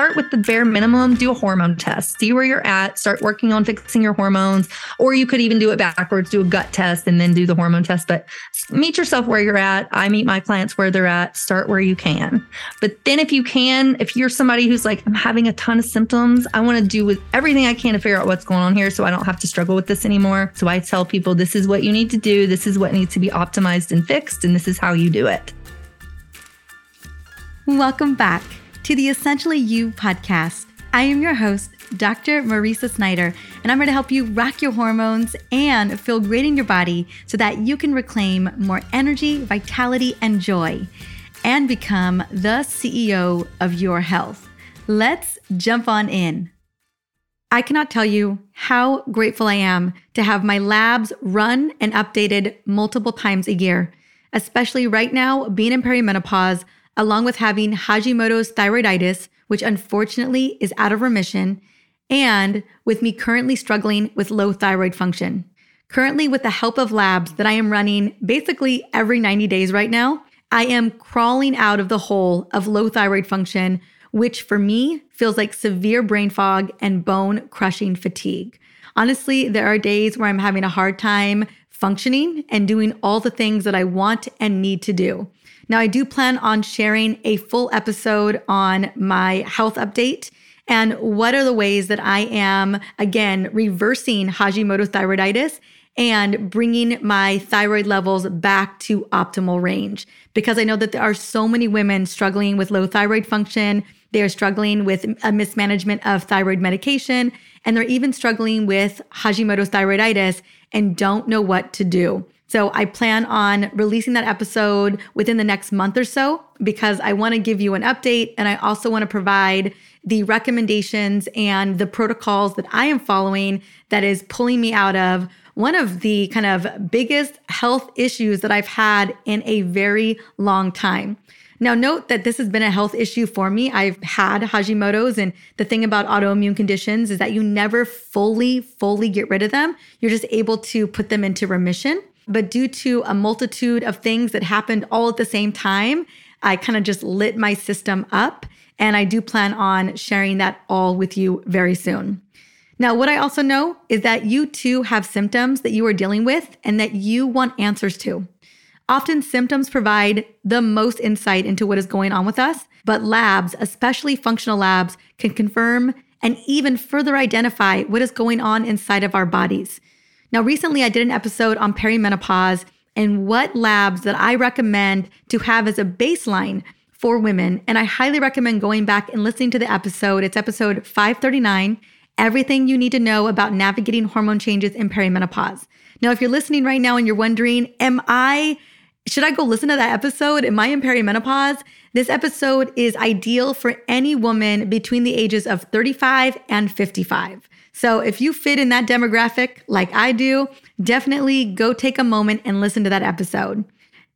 start with the bare minimum, do a hormone test, see where you're at, start working on fixing your hormones. Or you could even do it backwards, do a gut test and then do the hormone test. But meet yourself where you're at. I meet my clients where they're at, start where you can. But then if you can, if you're somebody who's like, I'm having a ton of symptoms, I want to do with everything I can to figure out what's going on here so I don't have to struggle with this anymore. So I tell people this is what you need to do, this is what needs to be optimized and fixed, and this is how you do it. Welcome back to the Essentially You podcast. I am your host, Dr. Mariza Snyder, and I'm here to help you rock your hormones and feel great in your body so that you can reclaim more energy, vitality, and joy and become the CEO of your health. Let's jump on in. I cannot tell you how grateful I am to have my labs run and updated multiple times a year, especially right now, being in perimenopause along with having Hashimoto's thyroiditis, which unfortunately is out of remission, and with me currently struggling with low thyroid function. Currently, with the help of labs that I am running basically every 90 days right now, I am crawling out of the hole of low thyroid function, which for me feels like severe brain fog and bone crushing fatigue. Honestly, there are days where I'm having a hard time functioning and doing all the things that I want and need to do. Now, I do plan on sharing a full episode on my health update and what are the ways that I am, again, reversing Hashimoto's thyroiditis and bringing my thyroid levels back to optimal range. Because I know that there are so many women struggling with low thyroid function. They are struggling with a mismanagement of thyroid medication, and they're even struggling with Hashimoto's thyroiditis and don't know what to do. So I plan on releasing that episode within the next month or so because I want to give you an update and I also want to provide the recommendations and the protocols that I am following that is pulling me out of one of the kind of biggest health issues that I've had in a very long time. Now, note that this has been a health issue for me. I've had Hashimoto's, and the thing about autoimmune conditions is that you never fully, fully get rid of them. You're just able to put them into remission. But due to a multitude of things that happened all at the same time, I kind of just lit my system up. And I do plan on sharing that all with you very soon. Now, what I also know is that you too have symptoms that you are dealing with and that you want answers to. Often, symptoms provide the most insight into what is going on with us, but labs, especially functional labs, can confirm and even further identify what is going on inside of our bodies. Now, recently I did an episode on perimenopause and what labs that I recommend to have as a baseline for women. And I highly recommend going back and listening to the episode. It's episode 539 Everything You Need to Know About Navigating Hormone Changes in Perimenopause. Now, if you're listening right now and you're wondering, am I, should I go listen to that episode? Am I in perimenopause? This episode is ideal for any woman between the ages of 35 and 55. So if you fit in that demographic like I do, definitely go take a moment and listen to that episode.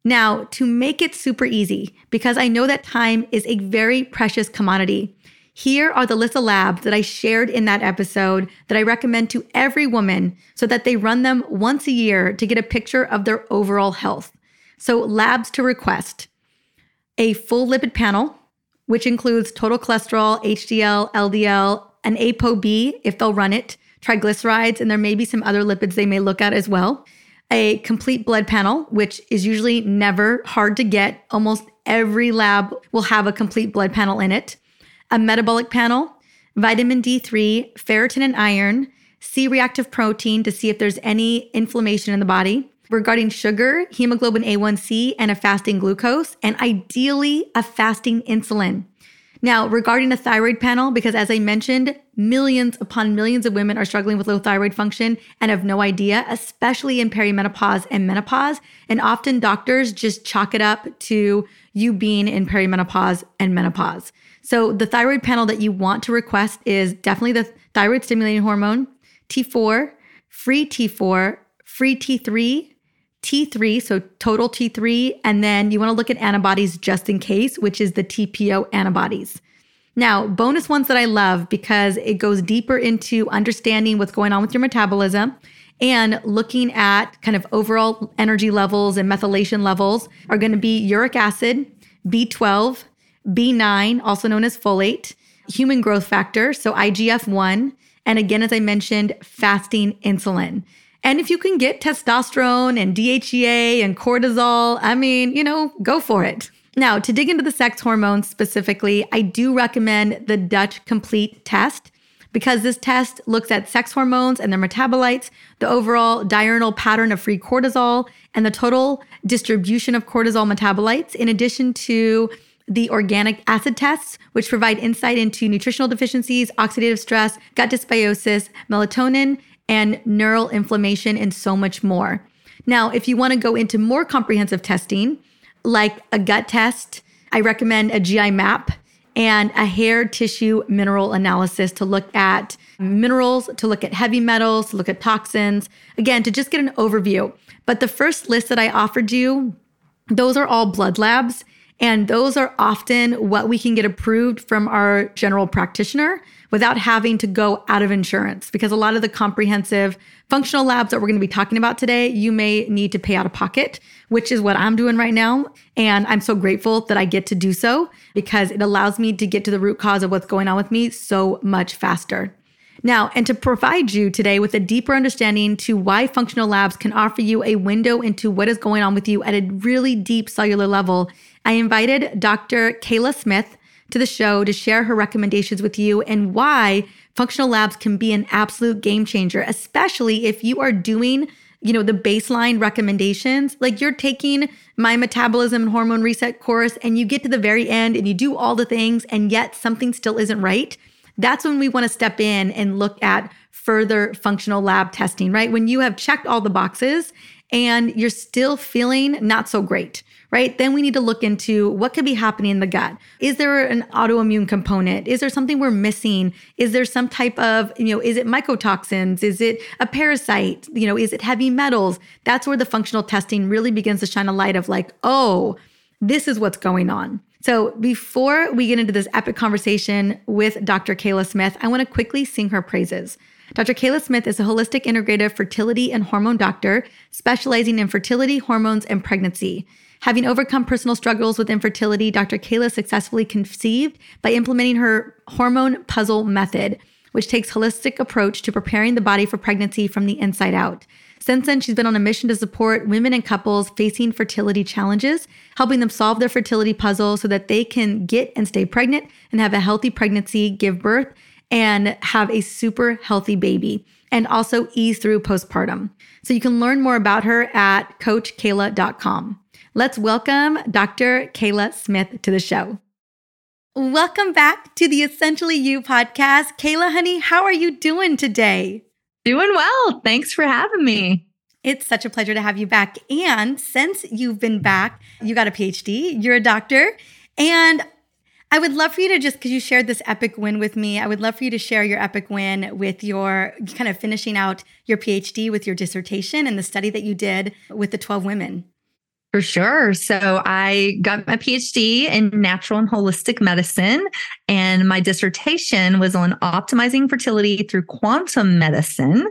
Now, to make it super easy, because I know that time is a very precious commodity, here are the list labs that I shared in that episode that I recommend to every woman so that they run them once a year to get a picture of their overall health. So, labs to request a full lipid panel, which includes total cholesterol, HDL, LDL, an ApoB if they'll run it, triglycerides, and there may be some other lipids they may look at as well. A complete blood panel, which is usually never hard to get. Almost every lab will have a complete blood panel in it. A metabolic panel, vitamin D3, ferritin and iron, C reactive protein to see if there's any inflammation in the body. Regarding sugar, hemoglobin A1C, and a fasting glucose, and ideally a fasting insulin. Now, regarding a thyroid panel, because as I mentioned, millions upon millions of women are struggling with low thyroid function and have no idea, especially in perimenopause and menopause. And often doctors just chalk it up to you being in perimenopause and menopause. So the thyroid panel that you want to request is definitely the thyroid stimulating hormone, T4, free T4, free T3, T3, so total T3, and then you want to look at antibodies just in case, which is the TPO antibodies. Now, bonus ones that I love because it goes deeper into understanding what's going on with your metabolism and looking at kind of overall energy levels and methylation levels are going to be uric acid, B12, B9, also known as folate, human growth factor, so IGF 1, and again, as I mentioned, fasting insulin. And if you can get testosterone and DHEA and cortisol, I mean, you know, go for it. Now, to dig into the sex hormones specifically, I do recommend the Dutch Complete test because this test looks at sex hormones and their metabolites, the overall diurnal pattern of free cortisol, and the total distribution of cortisol metabolites, in addition to the organic acid tests, which provide insight into nutritional deficiencies, oxidative stress, gut dysbiosis, melatonin, and neural inflammation, and so much more. Now, if you want to go into more comprehensive testing, like a gut test, I recommend a GI map and a hair tissue mineral analysis to look at minerals, to look at heavy metals, to look at toxins, again, to just get an overview. But the first list that I offered you, those are all blood labs. And those are often what we can get approved from our general practitioner without having to go out of insurance. Because a lot of the comprehensive functional labs that we're going to be talking about today, you may need to pay out of pocket, which is what I'm doing right now. And I'm so grateful that I get to do so because it allows me to get to the root cause of what's going on with me so much faster. Now, and to provide you today with a deeper understanding to why functional labs can offer you a window into what is going on with you at a really deep cellular level, I invited Dr. Kela Smith to the show to share her recommendations with you and why functional labs can be an absolute game changer, especially if you are doing you know, the baseline recommendations, like you're taking my metabolism and hormone reset course and you get to the very end and you do all the things and yet something still isn't right. That's when we want to step in and look at further functional lab testing, right? When you have checked all the boxes and you're still feeling not so great right? Then we need to look into what could be happening in the gut. Is there an autoimmune component? Is there something we're missing? Is there some type of, you know, is it mycotoxins? Is it a parasite? You know, is it heavy metals? That's where the functional testing really begins to shine a light of like, oh, this is what's going on. So, before we get into this epic conversation with Dr. Kela Smith, I want to quickly sing her praises. Dr. Kela Smith is a holistic integrative fertility and hormone doctor specializing in fertility, hormones, and pregnancy. Having overcome personal struggles with infertility, Dr. Kela successfully conceived by implementing her hormone puzzle method, which takes holistic approach to preparing the body for pregnancy from the inside out. Since then, she's been on a mission to support women and couples facing fertility challenges, helping them solve their fertility puzzle so that they can get and stay pregnant and have a healthy pregnancy, give birth, and have a super healthy baby, and also ease through postpartum. So you can learn more about her at coachkela.com. Let's welcome Dr. Kela Smith to the show. Welcome back to the Essentially You podcast. Kela, honey, how are you doing today? Doing well. Thanks for having me. It's such a pleasure to have you back. And since you've been back, you got a PhD, you're a doctor. And I would love for you to just, because you shared this epic win with me, I would love for you to share your epic win with your kind of finishing out your PhD with your dissertation and the study that you did with the 12 women. For sure. So I got my PhD in natural and holistic medicine, and my dissertation was on optimizing fertility through quantum medicine.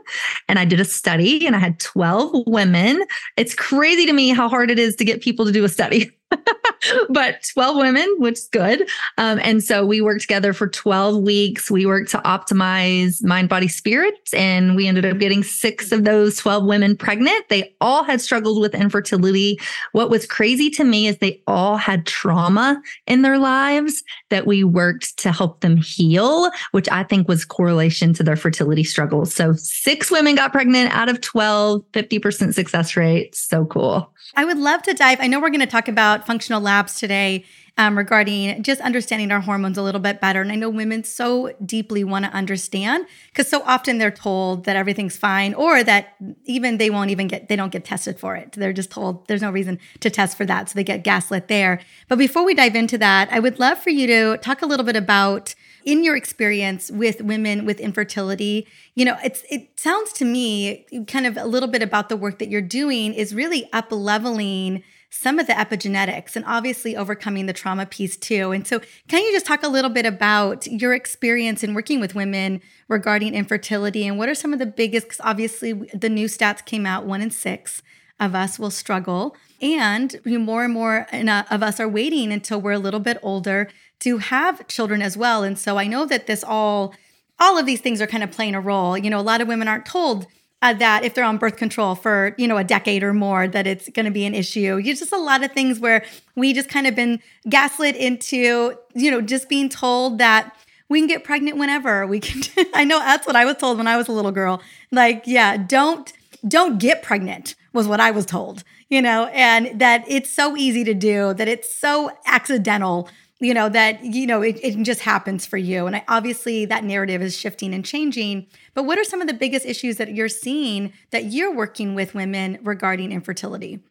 And I did a study, and I had 12 women. It's crazy to me how hard it is to get people to do a study. but 12 women, which is good. Um, and so we worked together for 12 weeks. We worked to optimize mind, body, spirit. And we ended up getting six of those 12 women pregnant. They all had struggled with infertility. What was crazy to me is they all had trauma in their lives that we worked to help them heal, which I think was correlation to their fertility struggles. So six women got pregnant out of 12, 50% success rate. So cool. I would love to dive. I know we're going to talk about functional labs today um, regarding just understanding our hormones a little bit better. And I know women so deeply want to understand because so often they're told that everything's fine or that even they won't even get, they don't get tested for it. They're just told there's no reason to test for that. So they get gaslit there. But before we dive into that, I would love for you to talk a little bit about in your experience with women with infertility you know it's it sounds to me kind of a little bit about the work that you're doing is really up leveling some of the epigenetics and obviously overcoming the trauma piece too. And so, can you just talk a little bit about your experience in working with women regarding infertility and what are some of the biggest? Because obviously, the new stats came out one in six of us will struggle. And more and more of us are waiting until we're a little bit older to have children as well. And so I know that this all, all of these things are kind of playing a role. You know, a lot of women aren't told uh, that if they're on birth control for you know a decade or more that it's going to be an issue you just a lot of things where we just kind of been gaslit into you know just being told that we can get pregnant whenever we can i know that's what i was told when i was a little girl like yeah don't don't get pregnant was what i was told you know and that it's so easy to do that it's so accidental you know that you know it, it just happens for you. And I, obviously that narrative is shifting and changing. But what are some of the biggest issues that you're seeing that you're working with women regarding infertility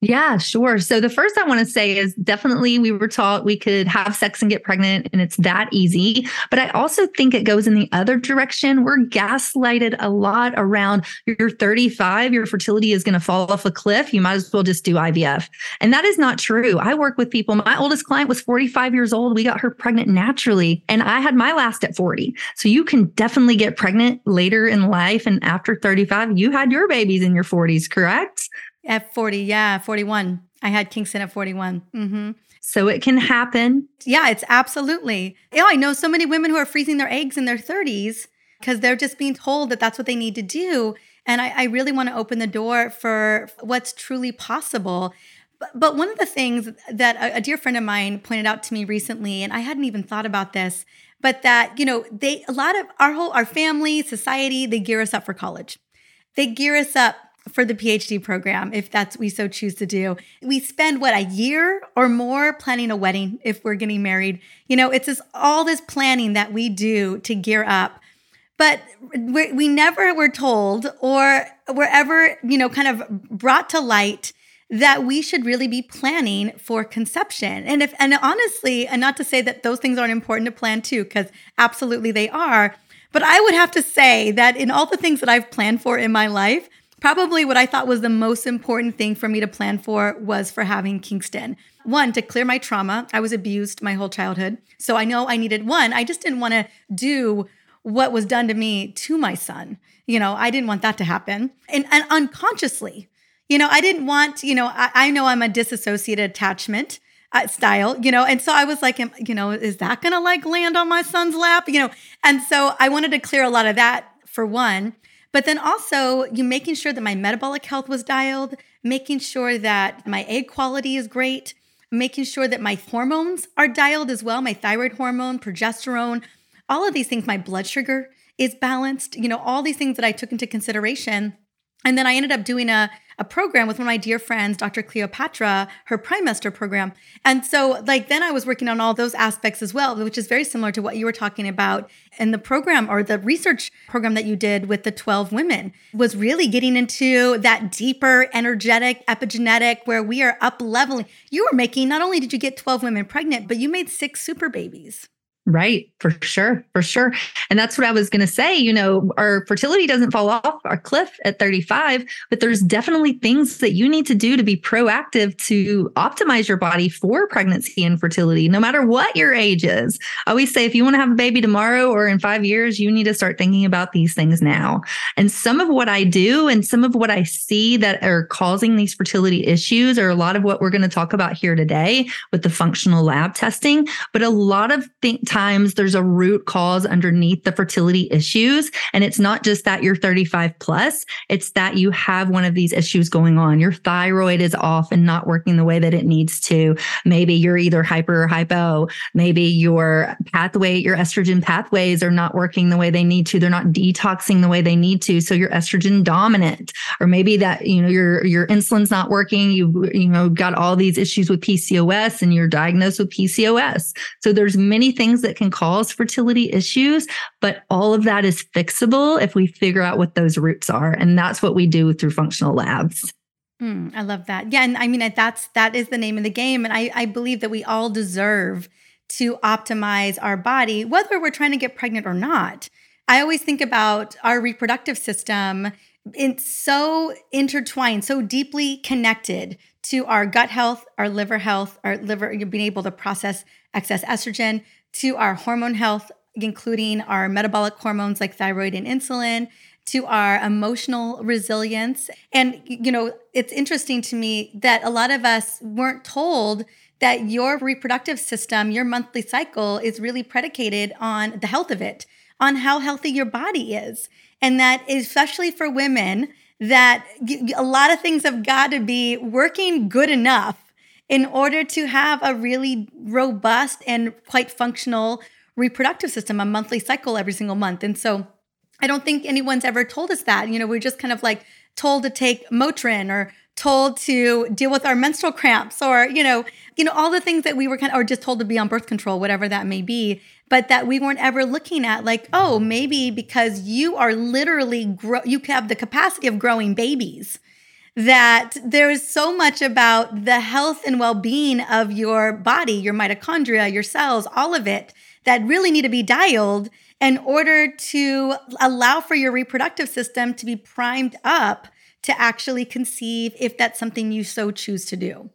yeah, sure. So the first I want to say is definitely we were taught we could have sex and get pregnant and it's that easy. But I also think it goes in the other direction. We're gaslighted a lot around you're 35, your fertility is going to fall off a cliff. You might as well just do IVF. And that is not true. I work with people. My oldest client was 45 years old. We got her pregnant naturally and I had my last at 40. So you can definitely get pregnant later in life. And after 35, you had your babies in your 40s, correct? At 40, yeah, 41. I had Kingston at 41. Mm-hmm. So it can happen. Yeah, it's absolutely. Yeah, I know so many women who are freezing their eggs in their 30s because they're just being told that that's what they need to do. And I, I really want to open the door for what's truly possible. But, but one of the things that a, a dear friend of mine pointed out to me recently, and I hadn't even thought about this, but that, you know, they, a lot of our whole, our family, society, they gear us up for college. They gear us up for the PhD program if that's we so choose to do. We spend what a year or more planning a wedding if we're getting married. You know, it's this, all this planning that we do to gear up. But we we never were told or were ever, you know, kind of brought to light that we should really be planning for conception. And if and honestly, and not to say that those things aren't important to plan too cuz absolutely they are, but I would have to say that in all the things that I've planned for in my life, Probably what I thought was the most important thing for me to plan for was for having Kingston. One, to clear my trauma. I was abused my whole childhood. So I know I needed one. I just didn't want to do what was done to me to my son. You know, I didn't want that to happen. And, and unconsciously, you know, I didn't want, you know, I, I know I'm a disassociated attachment uh, style, you know, and so I was like, you know, is that going to like land on my son's lap? You know, and so I wanted to clear a lot of that for one. But then also, you making sure that my metabolic health was dialed, making sure that my egg quality is great, making sure that my hormones are dialed as well, my thyroid hormone, progesterone, all of these things, my blood sugar is balanced, you know, all these things that I took into consideration. And then I ended up doing a a program with one of my dear friends, Dr. Cleopatra, her Primester program. And so, like, then I was working on all those aspects as well, which is very similar to what you were talking about in the program or the research program that you did with the 12 women, was really getting into that deeper, energetic, epigenetic, where we are up leveling. You were making, not only did you get 12 women pregnant, but you made six super babies. Right, for sure, for sure. And that's what I was going to say. You know, our fertility doesn't fall off our cliff at 35, but there's definitely things that you need to do to be proactive to optimize your body for pregnancy and fertility, no matter what your age is. I always say if you want to have a baby tomorrow or in five years, you need to start thinking about these things now. And some of what I do and some of what I see that are causing these fertility issues are a lot of what we're going to talk about here today with the functional lab testing. But a lot of th- times there's a root cause underneath the fertility issues. And it's not just that you're 35 plus, it's that you have one of these issues going on. Your thyroid is off and not working the way that it needs to. Maybe you're either hyper or hypo. Maybe your pathway, your estrogen pathways are not working the way they need to. They're not detoxing the way they need to. So you're estrogen dominant. Or maybe that, you know, your your insulin's not working. You, you know, got all these issues with PCOS and you're diagnosed with PCOS. So there's many things that that can cause fertility issues, but all of that is fixable if we figure out what those roots are. And that's what we do through functional labs. Mm, I love that. Yeah. And I mean, that's, that is the name of the game. And I, I believe that we all deserve to optimize our body, whether we're trying to get pregnant or not. I always think about our reproductive system. It's so intertwined, so deeply connected to our gut health, our liver health, our liver being able to process excess estrogen, to our hormone health, including our metabolic hormones like thyroid and insulin, to our emotional resilience. And, you know, it's interesting to me that a lot of us weren't told that your reproductive system, your monthly cycle is really predicated on the health of it, on how healthy your body is. And that, especially for women, that a lot of things have got to be working good enough in order to have a really robust and quite functional reproductive system, a monthly cycle every single month. And so I don't think anyone's ever told us that. You know, we're just kind of like told to take Motrin or told to deal with our menstrual cramps or, you know, you know, all the things that we were kind of, or just told to be on birth control, whatever that may be, but that we weren't ever looking at like, oh, maybe because you are literally, you have the capacity of growing babies that there is so much about the health and well-being of your body, your mitochondria, your cells, all of it that really need to be dialed in order to allow for your reproductive system to be primed up to actually conceive if that's something you so choose to do.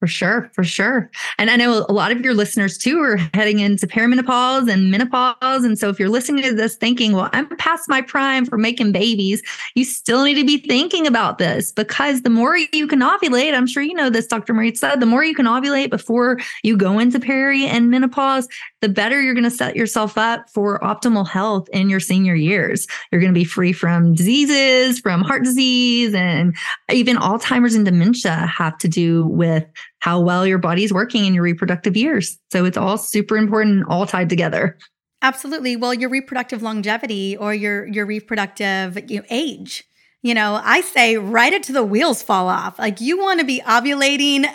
For sure, for sure. And I know a lot of your listeners too are heading into perimenopause and menopause. And so if you're listening to this thinking, well, I'm past my prime for making babies, you still need to be thinking about this because the more you can ovulate, I'm sure you know this, Dr. Mariza, the more you can ovulate before you go into peri and menopause, the better you're going to set yourself up for optimal health in your senior years. You're going to be free from diseases, from heart disease, and even Alzheimer's and dementia have to do with how well your body's working in your reproductive years. So it's all super important, all tied together. Absolutely. Well, your reproductive longevity or your your reproductive you know, age. You know, I say right it to the wheels fall off. Like you want to be ovulating.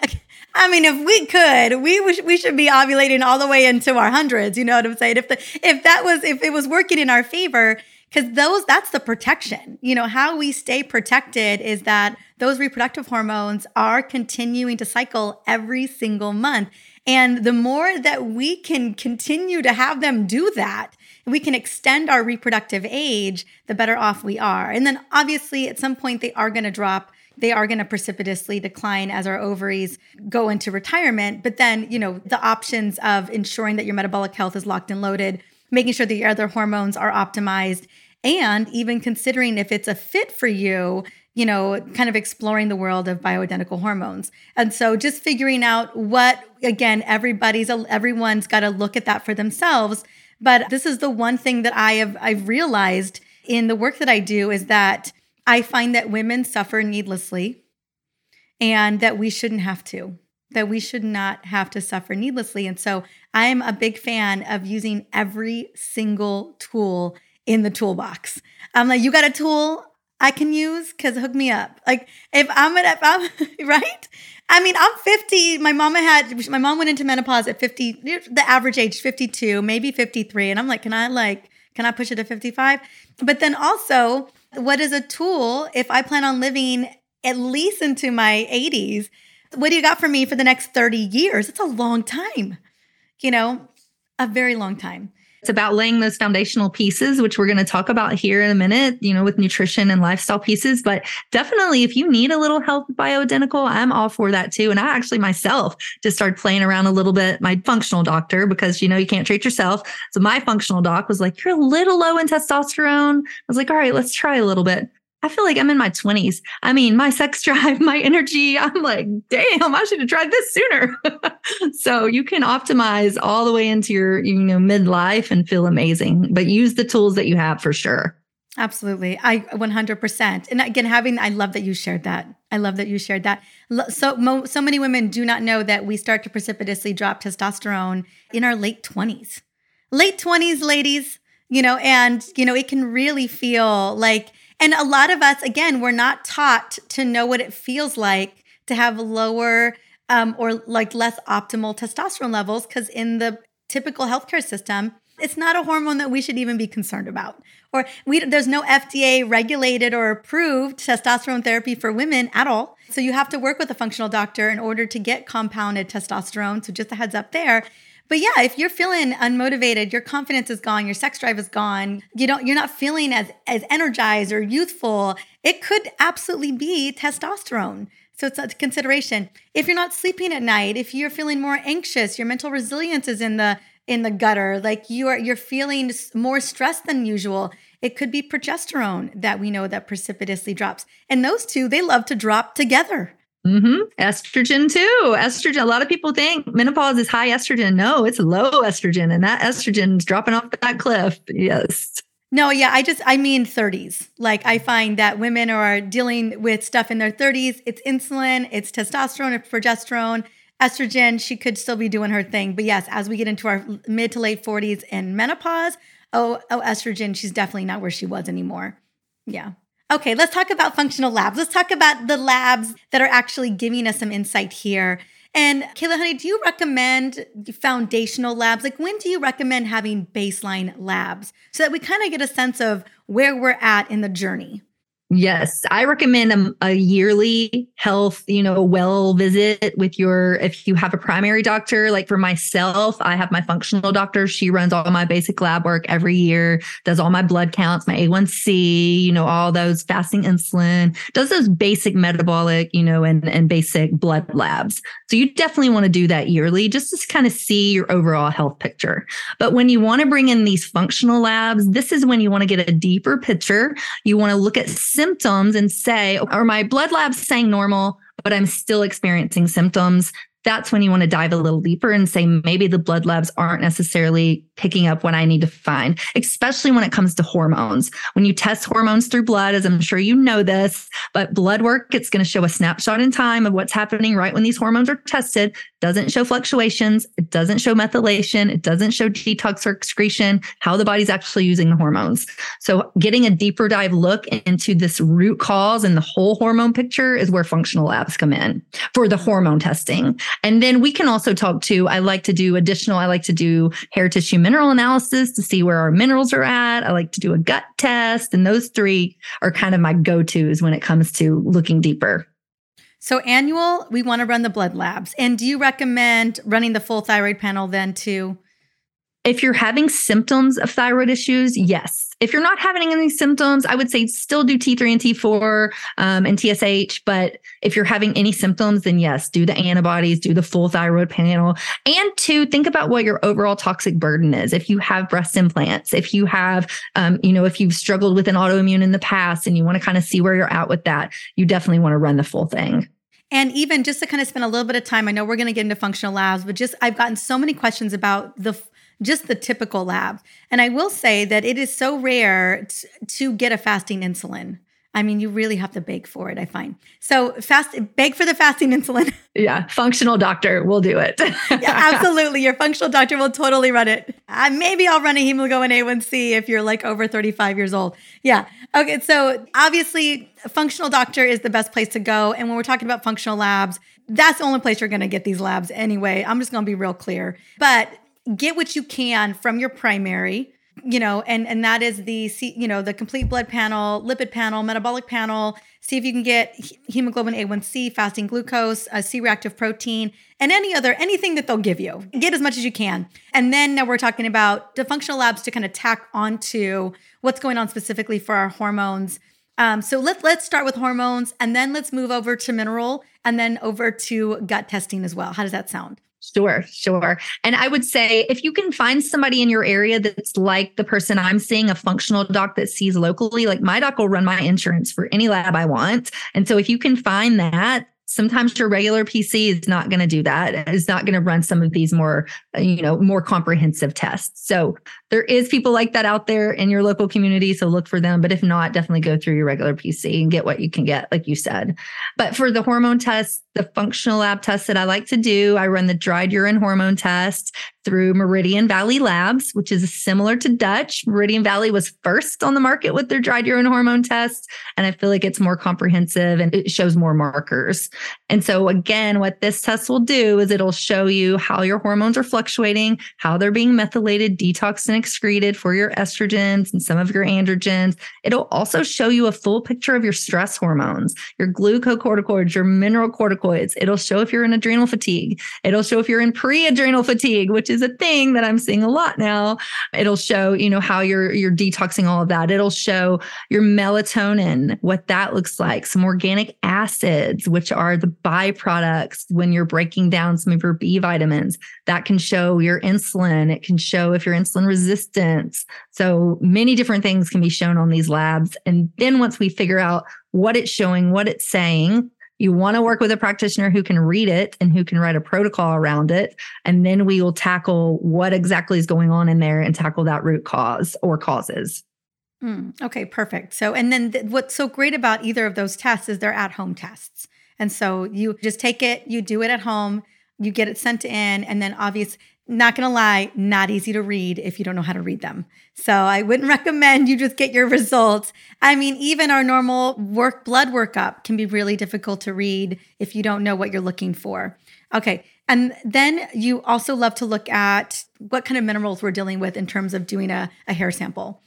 I mean, if we could, we we should be ovulating all the way into our hundreds. You know what I'm saying? If the if that was if it was working in our favor, because those that's the protection you know how we stay protected is that those reproductive hormones are continuing to cycle every single month and the more that we can continue to have them do that we can extend our reproductive age the better off we are and then obviously at some point they are going to drop they are going to precipitously decline as our ovaries go into retirement but then you know the options of ensuring that your metabolic health is locked and loaded making sure that your other hormones are optimized and even considering if it's a fit for you you know kind of exploring the world of bioidentical hormones. And so just figuring out what again everybody's everyone's got to look at that for themselves. But this is the one thing that i have i've realized in the work that i do is that i find that women suffer needlessly and that we shouldn't have to that we should not have to suffer needlessly and so i am a big fan of using every single tool in the toolbox. I'm like, you got a tool I can use? Cause hook me up. Like if I'm at, if I'm right. I mean, I'm 50. My mama had, my mom went into menopause at 50, the average age 52, maybe 53. And I'm like, can I like, can I push it to 55? But then also, what is a tool if I plan on living at least into my 80s? What do you got for me for the next 30 years? It's a long time, you know, a very long time. It's about laying those foundational pieces, which we're going to talk about here in a minute, you know, with nutrition and lifestyle pieces. But definitely, if you need a little help bioidentical, I'm all for that too. And I actually myself just started playing around a little bit. My functional doctor, because, you know, you can't treat yourself. So my functional doc was like, You're a little low in testosterone. I was like, All right, let's try a little bit. I feel like I'm in my 20s. I mean, my sex drive, my energy, I'm like, damn, I should have tried this sooner. so you can optimize all the way into your, you know, midlife and feel amazing, but use the tools that you have for sure. Absolutely. I 100%. And again, having, I love that you shared that. I love that you shared that. So, mo, so many women do not know that we start to precipitously drop testosterone in our late 20s. Late 20s, ladies, you know, and, you know, it can really feel like, and a lot of us, again, we're not taught to know what it feels like to have lower um, or like less optimal testosterone levels because in the typical healthcare system, it's not a hormone that we should even be concerned about. Or we, there's no FDA regulated or approved testosterone therapy for women at all. So you have to work with a functional doctor in order to get compounded testosterone. So just a heads up there. But yeah, if you're feeling unmotivated, your confidence is gone, your sex drive is gone, you don't you're not feeling as as energized or youthful, it could absolutely be testosterone. So it's a consideration. If you're not sleeping at night, if you're feeling more anxious, your mental resilience is in the in the gutter, like you are you're feeling more stressed than usual. It could be progesterone that we know that precipitously drops. And those two, they love to drop together. Mm-hmm. Estrogen too. Estrogen. A lot of people think menopause is high estrogen. No, it's low estrogen, and that estrogen is dropping off that cliff. Yes. No, yeah, I just I mean 30s. Like I find that women are dealing with stuff in their 30s. It's insulin, it's testosterone, it's progesterone, estrogen. She could still be doing her thing, but yes, as we get into our mid to late 40s and menopause, oh, oh, estrogen, she's definitely not where she was anymore. Yeah. Okay, let's talk about functional labs. Let's talk about the labs that are actually giving us some insight here. And Kela, honey, do you recommend foundational labs? Like, when do you recommend having baseline labs so that we kind of get a sense of where we're at in the journey? Yes, I recommend a, a, yearly health, you know, well visit with your if you have a primary doctor. Like for myself, I have my functional doctor. She runs all my basic lab work every year, does all my blood counts, my A1C, you know, all those fasting insulin, does those basic metabolic, you know, and and basic blood labs. So you definitely want to do that yearly just to kind of see your overall health picture. But when you want to bring in these functional labs, this is when you want to get a deeper picture. You want to look at symptoms and say, are my blood labs saying normal, but I'm still experiencing symptoms? That's when you want to dive a little deeper and say, maybe the blood labs aren't necessarily picking up what I need to find, especially when it comes to hormones. When you test hormones through blood, as I'm sure you know this, but blood work, it's going to show a snapshot in time of what's happening right when these hormones are tested. Doesn't show fluctuations. It doesn't show methylation. It doesn't show detox or excretion, how the body's actually using the hormones. So getting a deeper dive look into this root cause and the whole hormone picture is where functional labs come in for the hormone testing. And then we can also talk to, I like to do additional, I like to do hair tissue mineral analysis to see where our minerals are at. I like to do a gut test. And those three are kind of my go tos when it comes to looking deeper. So, annual, we want to run the blood labs. And do you recommend running the full thyroid panel then too? If you're having symptoms of thyroid issues, yes. If you're not having any symptoms, I would say still do T3 and T4 um, and TSH. But if you're having any symptoms, then yes, do the antibodies, do the full thyroid panel. And two, think about what your overall toxic burden is. If you have breast implants, if you have, um, you know, if you've struggled with an autoimmune in the past and you want to kind of see where you're at with that, you definitely want to run the full thing. And even just to kind of spend a little bit of time, I know we're going to get into functional labs, but just I've gotten so many questions about the just the typical labs. And I will say that it is so rare t- to get a fasting insulin. I mean, you really have to beg for it, I find. So fast beg for the fasting insulin. Yeah, functional doctor will do it. yeah, absolutely. Your functional doctor will totally run it. Uh, maybe I'll run a hemoglobin A1C if you're like over 35 years old. Yeah. Okay. So obviously, functional doctor is the best place to go. And when we're talking about functional labs, that's the only place you're going to get these labs anyway. I'm just going to be real clear. But get what you can from your primary you know and and that is the you know the complete blood panel lipid panel metabolic panel see if you can get hemoglobin a1c fasting glucose a c-reactive protein and any other anything that they'll give you. Get as much as you can. And then now we're talking about the functional labs to kind of tack onto what's going on specifically for our hormones. Um, so let, let's start with hormones and then let's move over to mineral and then over to gut testing as well. How does that sound Sure, sure. And I would say if you can find somebody in your area that's like the person I'm seeing, a functional doc that sees locally, like my doc will run my insurance for any lab I want. And so if you can find that, sometimes your regular PC is not going to do that. It's not going to run some of these more, uh, you know, more comprehensive tests. So there is people like that out there in your local community. So look for them. But if not, definitely go through your regular PC and get what you can get, like you said. But for the hormone test, the functional lab test that I like to do, I run the dried urine hormone test through Meridian Valley Labs, which is similar to Dutch. Meridian Valley was first on the market with their dried urine hormone test. And I feel like it's more comprehensive and it shows more markers. And so, again, what this test will do is it'll show you how your hormones are fluctuating, how they're being methylated, detoxed, and excreted for your estrogens and some of your androgens. It'll also show you a full picture of your stress hormones, your glucocorticoids, your mineral corticoids. It'll show if you're in adrenal fatigue. It'll show if you're in pre-adrenal fatigue, which is a thing that I'm seeing a lot now. It'll show, you know, how you're you're detoxing all of that. It'll show your melatonin, what that looks like, some organic acids, which are the byproducts when you're breaking down some of your B vitamins. That can show your insulin. It can show if you're insulin resistance. So many different things can be shown on these labs. And then once we figure out what it's showing, what it's saying, you want to work with a practitioner who can read it and who can write a protocol around it. And then we will tackle what exactly is going on in there and tackle that root cause or causes. Mm, okay, perfect. So, and then th- what's so great about either of those tests is they're at home tests. And so you just take it, you do it at home, you get it sent in, and then obvious, not gonna lie, not easy to read if you don't know how to read them. So I wouldn't recommend you just get your results. I mean, even our normal work blood workup can be really difficult to read if you don't know what you're looking for. Okay. And then you also love to look at what kind of minerals we're dealing with in terms of doing a, a hair sample.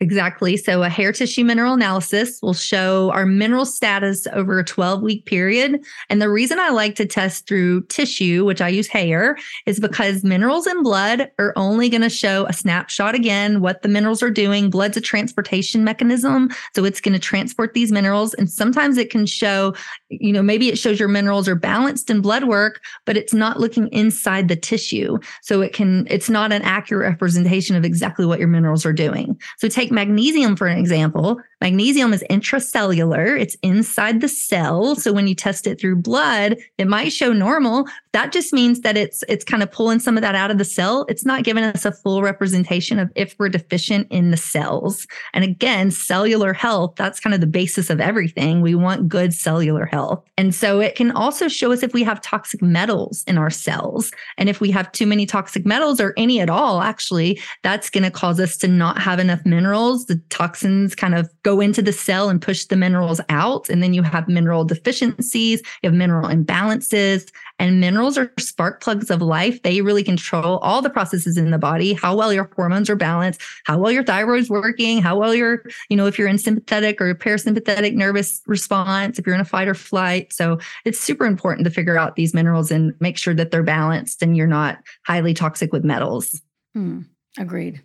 Exactly. So, a hair tissue mineral analysis will show our mineral status over a 12 week period. And the reason I like to test through tissue, which I use hair, is because minerals in blood are only going to show a snapshot again, what the minerals are doing. Blood's a transportation mechanism. So, it's going to transport these minerals. And sometimes it can show, you know, maybe it shows your minerals are balanced in blood work, but it's not looking inside the tissue. So, it can, it's not an accurate representation of exactly what your minerals are doing. So, take take magnesium for an example. Magnesium is intracellular, it's inside the cell. So when you test it through blood, it might show normal. That just means that it's it's kind of pulling some of that out of the cell. It's not giving us a full representation of if we're deficient in the cells. And again, cellular health, that's kind of the basis of everything. We want good cellular health. And so it can also show us if we have toxic metals in our cells. And if we have too many toxic metals or any at all, actually, that's going to cause us to not have enough minerals. The toxins kind of go into the cell and push the minerals out. And then you have mineral deficiencies, you have mineral imbalances, and minerals are spark plugs of life. They really control all the processes in the body, how well your hormones are balanced, how well your thyroid's working, how well you're, you know, if you're in sympathetic or parasympathetic nervous response, if you're in a fight or flight. So it's super important to figure out these minerals and make sure that they're balanced and you're not highly toxic with metals. Hmm. agreed.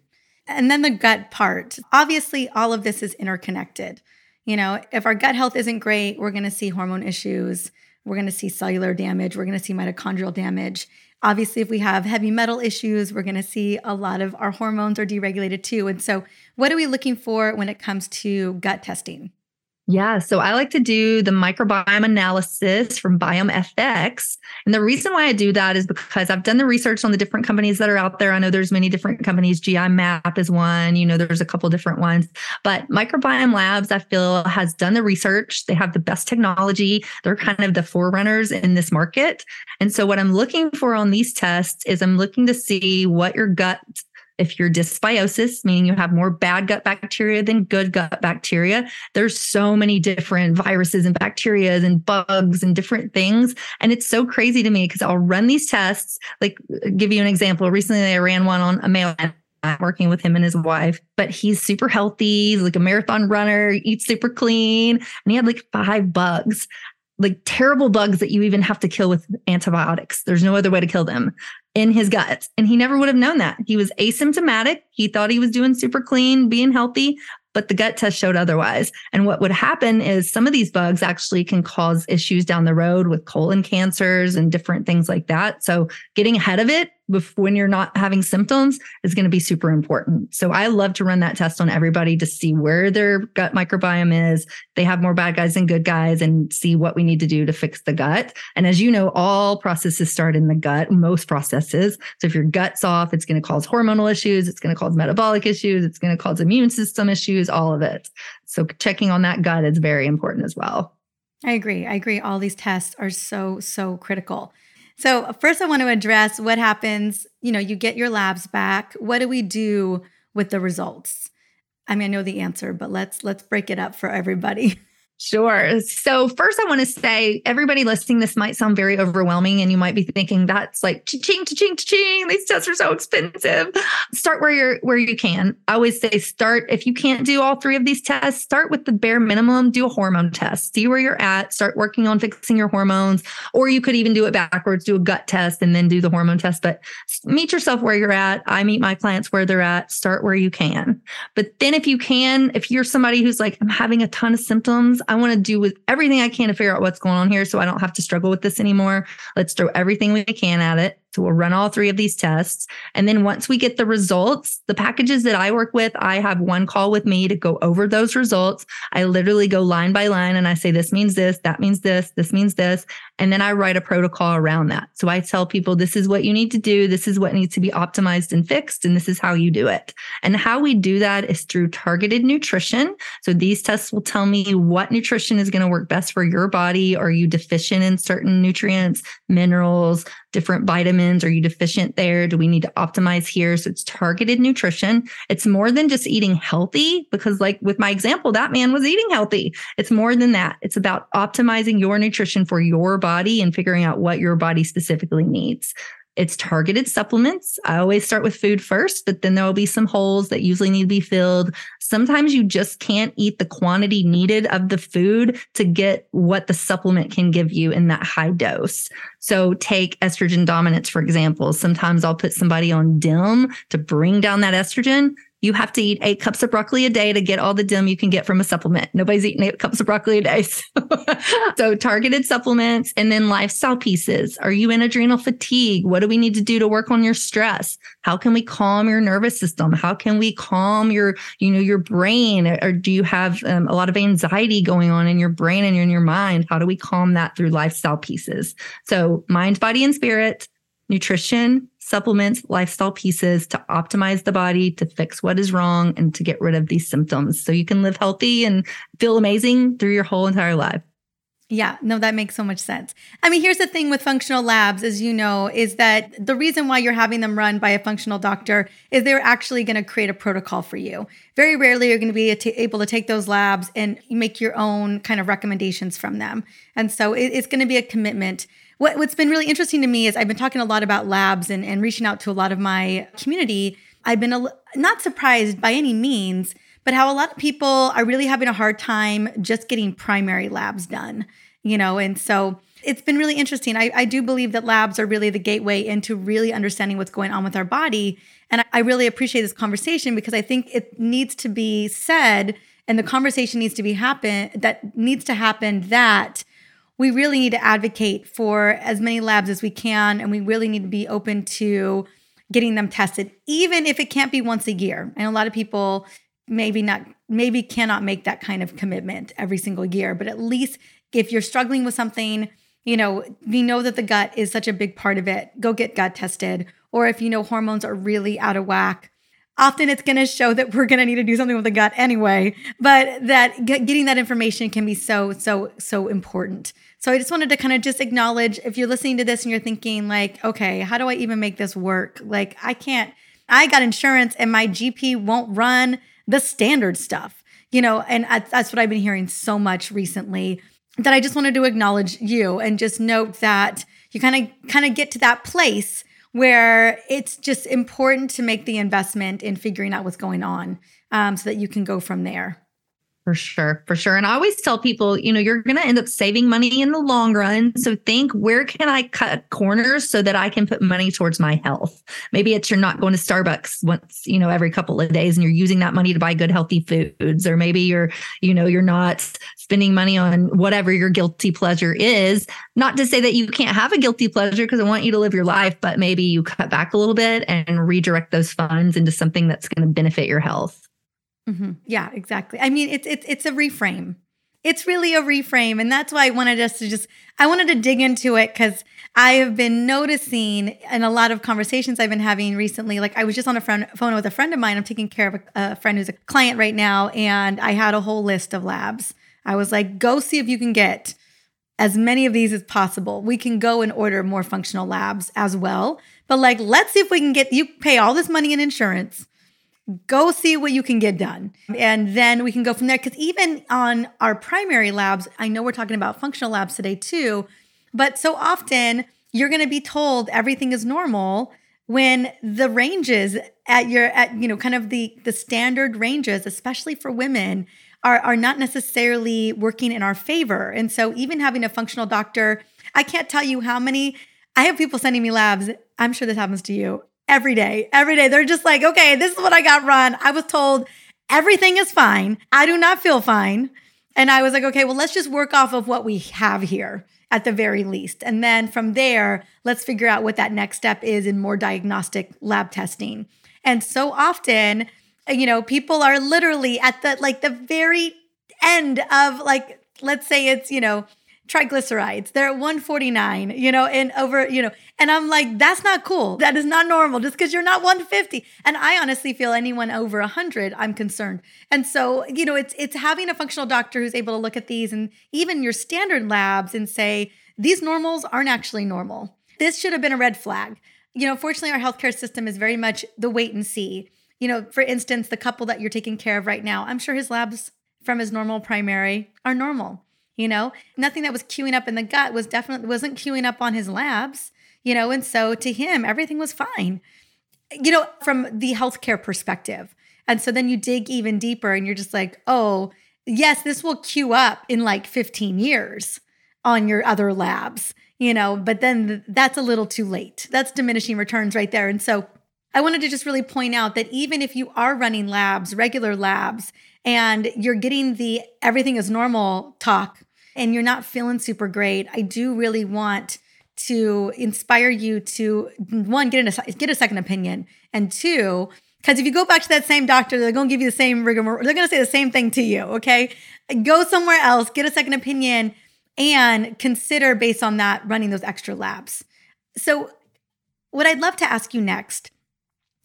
And then the gut part. Obviously, all of this is interconnected. You know, if our gut health isn't great, we're going to see hormone issues. We're going to see cellular damage. We're going to see mitochondrial damage. Obviously, if we have heavy metal issues, we're going to see a lot of our hormones are deregulated too. And so, what are we looking for when it comes to gut testing? Yeah, so I like to do the microbiome analysis from Biome BiomeFX. And the reason why I do that is because I've done the research on the different companies that are out there. I know there's many different companies. GI Map is one, you know, there's a couple different ones. But Microbiome Labs, I feel, has done the research. They have the best technology. They're kind of the forerunners in this market. And so what I'm looking for on these tests is I'm looking to see what your gut if you're dysbiosis, meaning you have more bad gut bacteria than good gut bacteria, there's so many different viruses and bacteria and bugs and different things. And it's so crazy to me because I'll run these tests. Like, give you an example. Recently, I ran one on a male working with him and his wife, but he's super healthy. He's like a marathon runner, eats super clean, and he had like five bugs like terrible bugs that you even have to kill with antibiotics. There's no other way to kill them in his gut. And he never would have known that. He was asymptomatic. He thought he was doing super clean, being healthy, but the gut test showed otherwise. And what would happen is some of these bugs actually can cause issues down the road with colon cancers and different things like that. So getting ahead of it when you're not having symptoms is going to be super important. So I love to run that test on everybody to see where their gut microbiome is. They have more bad guys than good guys and see what we need to do to fix the gut. And as you know, all processes start in the gut, most processes. So if your gut's off, it's going to cause hormonal issues, it's going to cause metabolic issues, it's going to cause immune system issues, all of it. So checking on that gut is very important as well. I agree. I agree. All these tests are so, so critical. So, first, I want to address what happens. You know, you get your labs back. What do we do with the results? I mean, I know the answer, but let's let's break it up for everybody. Sure. So, first, I want to say everybody listening, this might sound very overwhelming, and you might be thinking that's like ching, ching, ching. These tests are so expensive. Start where you're where you can. I always say start if you can't do all three of these tests. Start with the bare minimum. Do a hormone test. See where you're at. Start working on fixing your hormones, or you could even do it backwards. Do a gut test and then do the hormone test. But meet yourself where you're at. I meet my clients where they're at. Start where you can. But then, if you can, if you're somebody who's like I'm having a ton of symptoms. I want to do with everything I can to figure out what's going on here so I don't have to struggle with this anymore. Let's throw everything we can at it. So we'll run all three of these tests. And then once we get the results, the packages that I work with, I have one call with me to go over those results. I literally go line by line and I say, this means this, that means this, this means this. And then I write a protocol around that. So I tell people, this is what you need to do. This is what needs to be optimized and fixed. And this is how you do it. And how we do that is through targeted nutrition. So these tests will tell me what nutrition is going to work best for your body. Are you deficient in certain nutrients, minerals, different vitamins? Are you deficient there? Do we need to optimize here? So it's targeted nutrition. It's more than just eating healthy because, like with my example, that man was eating healthy. It's more than that. It's about optimizing your nutrition for your body and figuring out what your body specifically needs. It's targeted supplements. I always start with food first, but then there will be some holes that usually need to be filled. Sometimes you just can't eat the quantity needed of the food to get what the supplement can give you in that high dose. So take estrogen dominance, for example. Sometimes I'll put somebody on DIM to bring down that estrogen you have to eat eight cups of broccoli a day to get all the DIM you can get from a supplement. Nobody's eating eight cups of broccoli a day. So, targeted supplements and then lifestyle pieces. Are you in adrenal fatigue? What do we need to do to work on your stress? How can we calm your nervous system? How can we calm your, you know, your brain? Or do you have um, a lot of anxiety going on in your brain and in your mind? How do we calm that through lifestyle pieces? So mind, body, and spirit, nutrition, supplements, lifestyle pieces to optimize the body, to fix what is wrong, and to get rid of these symptoms so you can live healthy and feel amazing through your whole entire life. Yeah, no, that makes so much sense. I mean, here's the thing with functional labs, as you know, is that the reason why you're having them run by a functional doctor is they're actually going to create a protocol for you. Very rarely you're going to be able to take those labs and make your own kind of recommendations from them. And so it's going to be a commitment what, what's been really interesting to me is I've been talking a lot about labs and, and reaching out to a lot of my community. I've been a, not surprised by any means, but how a lot of people are really having a hard time just getting primary labs done, you know, and so it's been really interesting. I, I do believe that labs are really the gateway into really understanding what's going on with our body. And I really appreciate this conversation because I think it needs to be said and the conversation needs to be happen that needs to happen that we really need to advocate for as many labs as we can. And we really need to be open to getting them tested, even if it can't be once a year. And a lot of people maybe not, maybe cannot make that kind of commitment every single year. But at least if you're struggling with something, you know, we know that the gut is such a big part of it. Go get gut tested. Or if you know hormones are really out of whack, often it's going to show that we're going to need to do something with the gut anyway but that getting that information can be so so so important. So i just wanted to kind of just acknowledge if you're listening to this and you're thinking like okay how do i even make this work? Like i can't i got insurance and my gp won't run the standard stuff you know and that's what i've been hearing so much recently that i just wanted to acknowledge you and just note that you kind of kind of get to that place where it's just important to make the investment in figuring out what's going on um, so that you can go from there. For sure, for sure. And I always tell people, you know, you're going to end up saving money in the long run. So think, where can I cut corners so that I can put money towards my health? Maybe it's you're not going to Starbucks once, you know, every couple of days and you're using that money to buy good, healthy foods. Or maybe you're, you know, you're not spending money on whatever your guilty pleasure is. Not to say that you can't have a guilty pleasure because I want you to live your life, but maybe you cut back a little bit and redirect those funds into something that's going to benefit your health. Mm-hmm. Yeah, exactly. I mean, it's it's it's a reframe. It's really a reframe, and that's why I wanted us to just I wanted to dig into it because I have been noticing in a lot of conversations I've been having recently. Like I was just on a friend, phone with a friend of mine. I'm taking care of a, a friend who's a client right now, and I had a whole list of labs. I was like, go see if you can get as many of these as possible. We can go and order more functional labs as well. But like, let's see if we can get you pay all this money in insurance go see what you can get done. And then we can go from there. Because even on our primary labs, I know we're talking about functional labs today too, but so often you're going to be told everything is normal when the ranges at your at you know kind of the the standard ranges especially for women are are not necessarily working in our favor and so even having a functional doctor i can't tell you how many i have people sending me labs i'm sure this happens to you every day every day they're just like okay this is what i got run i was told everything is fine i do not feel fine and i was like okay well let's just work off of what we have here at the very least. And then from there, let's figure out what that next step is in more diagnostic lab testing. And so often, you know, people are literally at the like the very end of like let's say it's, you know, triglycerides. They're at 149, you know, and over, you know, and I'm like, that's not cool. That is not normal just because you're not 150. And I honestly feel anyone over 100, I'm concerned. And so, you know, it's it's having a functional doctor who's able to look at these and even your standard labs and say, these normals aren't actually normal. This should have been a red flag. You know, fortunately, our healthcare system is very much the wait and see. You know, for instance, the couple that you're taking care of right now, I'm sure his labs from his normal primary are normal you know? Nothing that was queuing up in the gut was definitely wasn't queuing up on his labs you know? And so to him everything was fine. You know from the healthcare perspective. And so then you dig even deeper and you're just like oh yes this will queue up in like 15 years on your other labs you know? But then that's a little too late. That's diminishing returns right there. And so I wanted to just really point out that even if you are running labs, regular labs, and you're getting the everything is normal talk and you're not feeling super great, I do really want to inspire you to one get a get a second opinion and two because if you go back to that same doctor they're going to give you the same rigmarole they're going to say the same thing to you okay? Go somewhere else get a second opinion and consider based on that running those extra labs so what i'd love to ask you next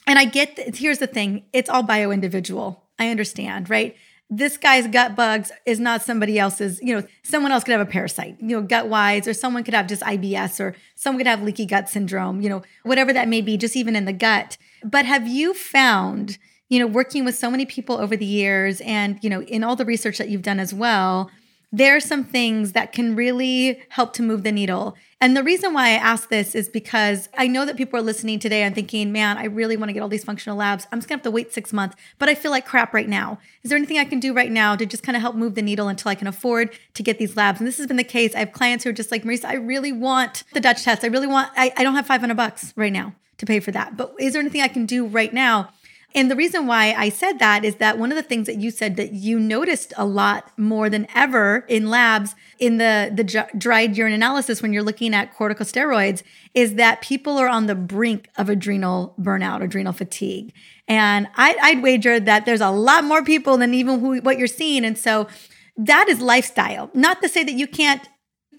and i get th- here's the thing it's all bio individual i understand right this guy's gut bugs is not somebody else's, you know, someone else could have a parasite, you know, gut wise, or someone could have just IBS, or someone could have leaky gut syndrome, you know, whatever that may be, just even in the gut. But have you found, you know, working with so many people over the years and, you know, in all the research that you've done as well, there are some things that can really help to move the needle. And the reason why I ask this is because I know that people are listening today and thinking, man, I really want to get all these functional labs. I'm just gonna have to wait six months, but I feel like crap right now. Is there anything I can do right now to just kind of help move the needle until I can afford to get these labs? And this has been the case. I have clients who are just like, Mariza, I really want the Dutch test. I really want, I, I don't have 500 bucks right now to pay for that. But is there anything I can do right now and the reason why I said that is that one of the things that you said that you noticed a lot more than ever in labs in the the dried urine analysis when you're looking at corticosteroids is that people are on the brink of adrenal burnout, adrenal fatigue. And I, I'd wager that there's a lot more people than even who, what you're seeing. And so that is lifestyle. Not to say that you can't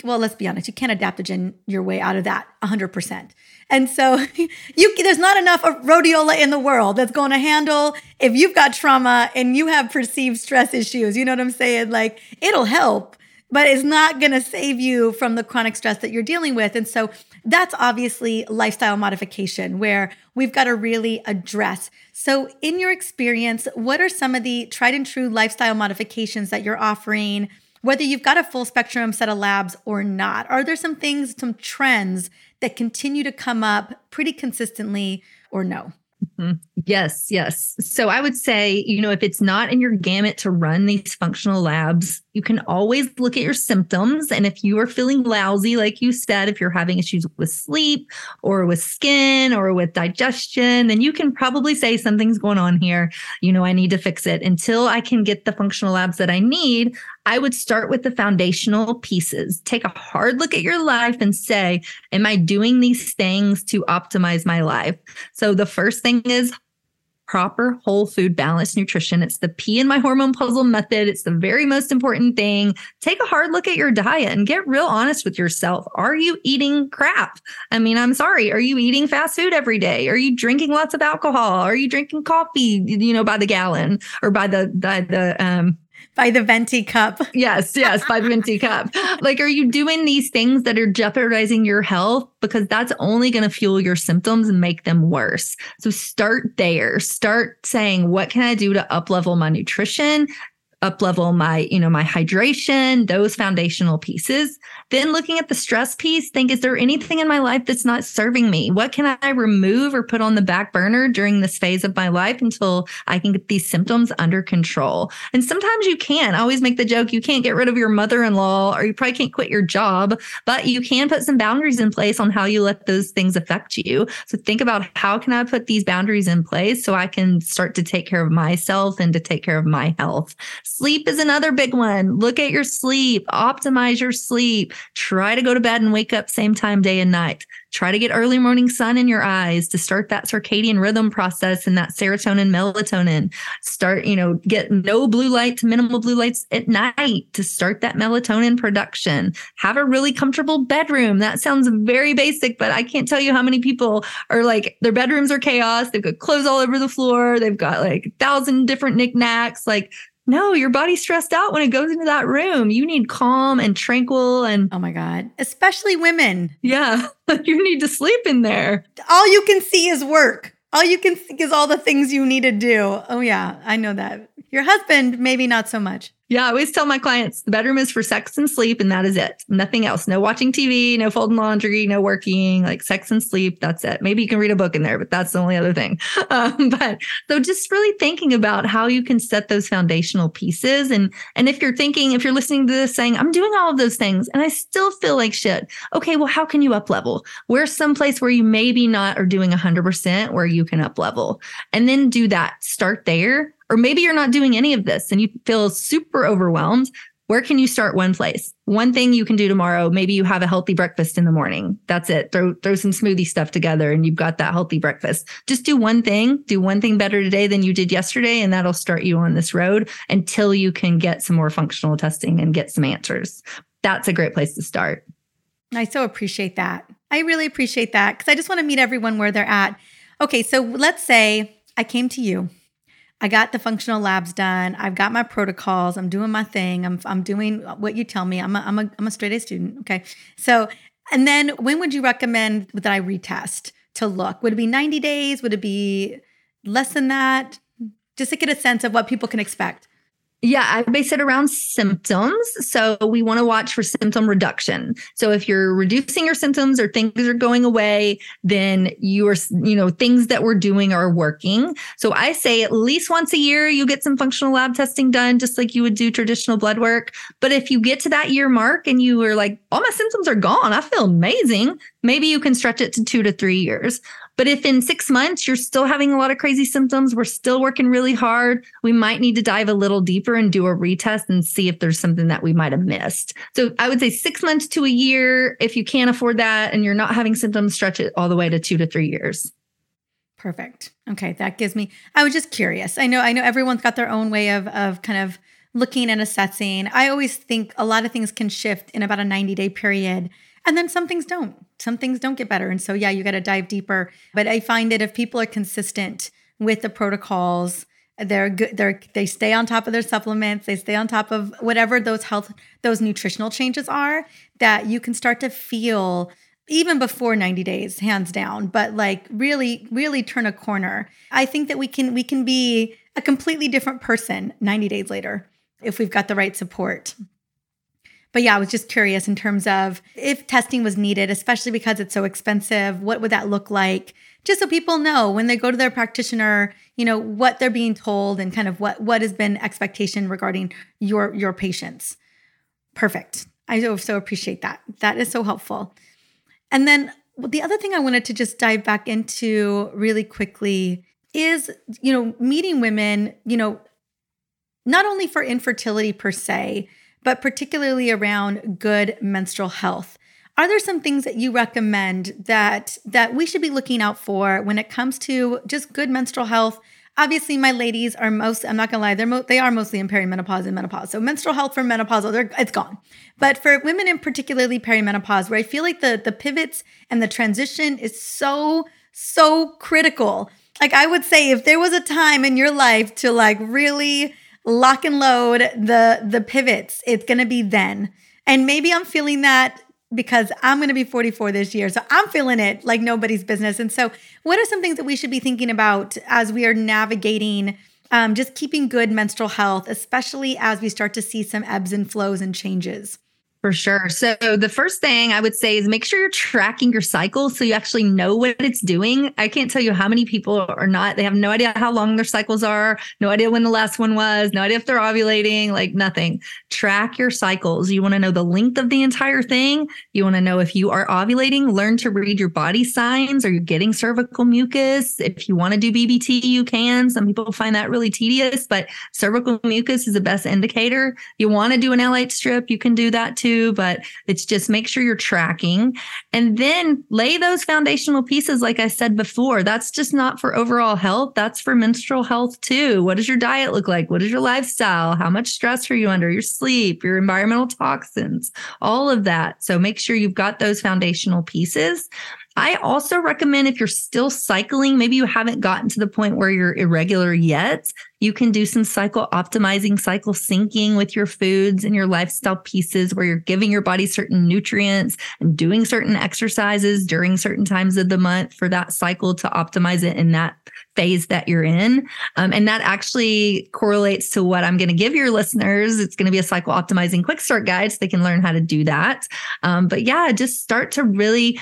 well, let's be honest, you can't adaptogen your way out of that 100%. And so you there's not enough of rhodiola in the world that's going to handle if you've got trauma and you have perceived stress issues. You know what I'm saying? Like it'll help, but it's not going to save you from the chronic stress that you're dealing with. And so that's obviously lifestyle modification where we've got to really address. So, in your experience, what are some of the tried and true lifestyle modifications that you're offering? Whether you've got a full spectrum set of labs or not? Are there some things, some trends that continue to come up pretty consistently or no? Mm-hmm. Yes, yes. So I would say, you know, if it's not in your gamut to run these functional labs, you can always look at your symptoms. And if you are feeling lousy, like you said, if you're having issues with sleep or with skin or with digestion, then you can probably say something's going on here. You know, I need to fix it. Until I can get the functional labs that I need, I would start with the foundational pieces. Take a hard look at your life and say, Am I doing these things to optimize my life? So the first thing is proper whole food balanced nutrition. It's the P in my hormone puzzle method. It's the very most important thing. Take a hard look at your diet and get real honest with yourself. Are you eating crap? I mean, I'm sorry. Are you eating fast food every day? Are you drinking lots of alcohol? Are you drinking coffee, you know, by the gallon or by the by the um by the venti cup. Yes, yes, by the venti cup. Like, are you doing these things that are jeopardizing your health? Because that's only going to fuel your symptoms and make them worse. So start there. Start saying, what can I do to up level my nutrition? Up level my you know my hydration those foundational pieces. Then looking at the stress piece think is there anything in my life that's not serving me? What can i remove or put on the back burner during this phase of my life until i can get these symptoms under control? And sometimes you can I always make the joke you can't get rid of your mother-in-law or you probably can't quit your job but you can put some boundaries in place on how you let those things affect you. So think about how can i put these boundaries in place so i can start to take care of myself and to take care of my health Sleep is another big one. Look at your sleep, optimize your sleep. Try to go to bed and wake up same time day and night. Try to get early morning sun in your eyes to start that circadian rhythm process and that serotonin, melatonin. Start, you know, get no blue light to minimal blue lights at night to start that melatonin production. Have a really comfortable bedroom. That sounds very basic, but I can't tell you how many people are like their bedrooms are chaos. They've got clothes all over the floor. They've got like a thousand different knickknacks. Like no, your body's stressed out when it goes into that room. You need calm and tranquil and Oh my god, especially women. Yeah, you need to sleep in there. All you can see is work. All you can think is all the things you need to do. Oh yeah, I know that. Your husband maybe not so much. Yeah, I always tell my clients the bedroom is for sex and sleep, and that is it. Nothing else. No watching TV, no folding laundry, no working, like sex and sleep. That's it. Maybe you can read a book in there, but that's the only other thing. Um, but so just really thinking about how you can set those foundational pieces. And and if you're thinking, if you're listening to this saying, I'm doing all of those things and I still feel like shit. Okay, well, how can you up level? Where's some place where you maybe not are doing 100% where you can up level? And then do that. Start there or maybe you're not doing any of this and you feel super overwhelmed. Where can you start one place? One thing you can do tomorrow, maybe you have a healthy breakfast in the morning. That's it. Throw throw some smoothie stuff together and you've got that healthy breakfast. Just do one thing, do one thing better today than you did yesterday and that'll start you on this road until you can get some more functional testing and get some answers. That's a great place to start. I so appreciate that. I really appreciate that because I just want to meet everyone where they're at. Okay, so let's say I came to you I got the functional labs done. I've got my protocols. I'm doing my thing. I'm, I'm doing what you tell me. I'm a, I'm a, I'm a straight A student. Okay. So, and then when would you recommend that I retest to look? Would it be 90 days? Would it be less than that? Just to get a sense of what people can expect. Yeah, I base it around symptoms. So we want to watch for symptom reduction. So if you're reducing your symptoms or things are going away, then you are, you know, things that we're doing are working. So I say at least once a year, you get some functional lab testing done, just like you would do traditional blood work. But if you get to that year mark and you are like, all my symptoms are gone, I feel amazing, maybe you can stretch it to two to three years. But if in six months you're still having a lot of crazy symptoms, we're still working really hard, we might need to dive a little deeper and do a retest and see if there's something that we might have missed. So I would say six months to a year. If you can't afford that and you're not having symptoms, stretch it all the way to two to three years. Perfect. Okay, that gives me. I was just curious. I know. I know everyone's got their own way of of kind of looking and assessing. I always think a lot of things can shift in about a 90 day period. And then some things don't. Some things don't get better. And so, yeah, you got to dive deeper. But I find that if people are consistent with the protocols, they're good. They're they stay on top of their supplements. They stay on top of whatever those health, those nutritional changes are. That you can start to feel even before 90 days, hands down. But like really, really turn a corner. I think that we can we can be a completely different person 90 days later if we've got the right support. But yeah, I was just curious in terms of if testing was needed, especially because it's so expensive, what would that look like? Just so people know when they go to their practitioner, you know, what they're being told and kind of what what has been expectation regarding your your patients. Perfect. I so, so appreciate that. That is so helpful. And then the other thing I wanted to just dive back into really quickly is, you know, meeting women, you know, not only for infertility per se, but particularly around good menstrual health. Are there some things that you recommend that that we should be looking out for when it comes to just good menstrual health? Obviously, my ladies are most, I'm not gonna lie, they're mo- they are mostly in perimenopause and menopause. So menstrual health for menopause, oh, it's gone. But for women in particularly perimenopause, where I feel like the the pivots and the transition is so, so critical. Like I would say, if there was a time in your life to like really lock and load the the pivots. It's going to be then. And maybe I'm feeling that because I'm going to be 44 this year. So I'm feeling it like nobody's business. And so, what are some things that we should be thinking about as we are navigating um, just keeping good menstrual health, especially as we start to see some ebbs and flows and changes? For sure. So the first thing I would say is make sure you're tracking your cycle so you actually know what it's doing. I can't tell you how many people are not, they have no idea how long their cycles are, no idea when the last one was, no idea if they're ovulating, like nothing. Track your cycles. You want to know the length of the entire thing. You want to know if you are ovulating, learn to read your body signs. Are you getting cervical mucus? If you want to do BBT, you can. Some people find that really tedious, but cervical mucus is the best indicator. You want to do an LH strip, you can do that too too, but it's just make sure you're tracking and then lay those foundational pieces. Like I said before, that's just not for overall health. That's for menstrual health too. What does your diet look like? What is your lifestyle? How much stress are you under? Your sleep, your environmental toxins, all of that. So make sure you've got those foundational pieces. I also recommend if you're still cycling, maybe you haven't gotten to the point where you're irregular yet, you can do some cycle optimizing, cycle syncing with your foods and your lifestyle pieces where you're giving your body certain nutrients and doing certain exercises during certain times of the month for that cycle to optimize it in that phase that you're in. Um, and that actually correlates to what I'm going to give your listeners. It's going to be a cycle optimizing quick start guide so they can learn how to do that. Um, but yeah, just start to really